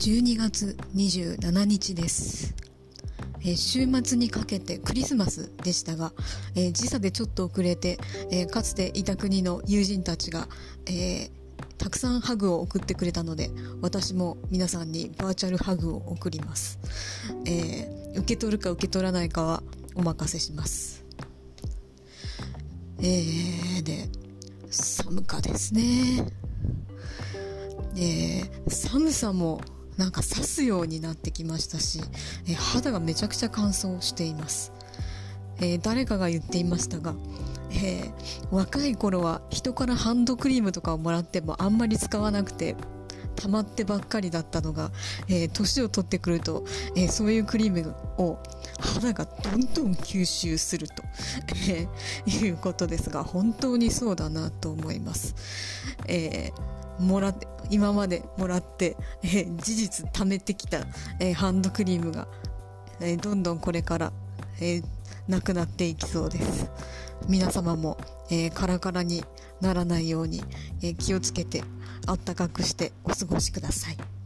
12月27日です。えー週末にかけてクリスマスでしたが、えー時差でちょっと遅れて、えーかつていた国の友人たちが、えたくさんハグを送ってくれたので、私も皆さんにバーチャルハグを送ります。え受け取るか受け取らないかはお任せします。えー、で、寒かですね。えー寒さもなんか刺すようになってきましたし、え肌がめちゃくちゃ乾燥しています。えー誰かが言っていましたが、えー若い頃は人からハンドクリームとかをもらってもあんまり使わなくて溜まってばっかりだったのが、えー年を取ってくると、えーそういうクリームを肌がどんどん吸収すると、えーいうことですが本当にそうだなと思います。えーもらって今までもらって、えー事実貯めてきた、えーハンドクリームが、えーどんどんこれから、えなくなっていきそうです。皆様も、えカラカラにならないように、え気をつけてあったかくしてお過ごしください。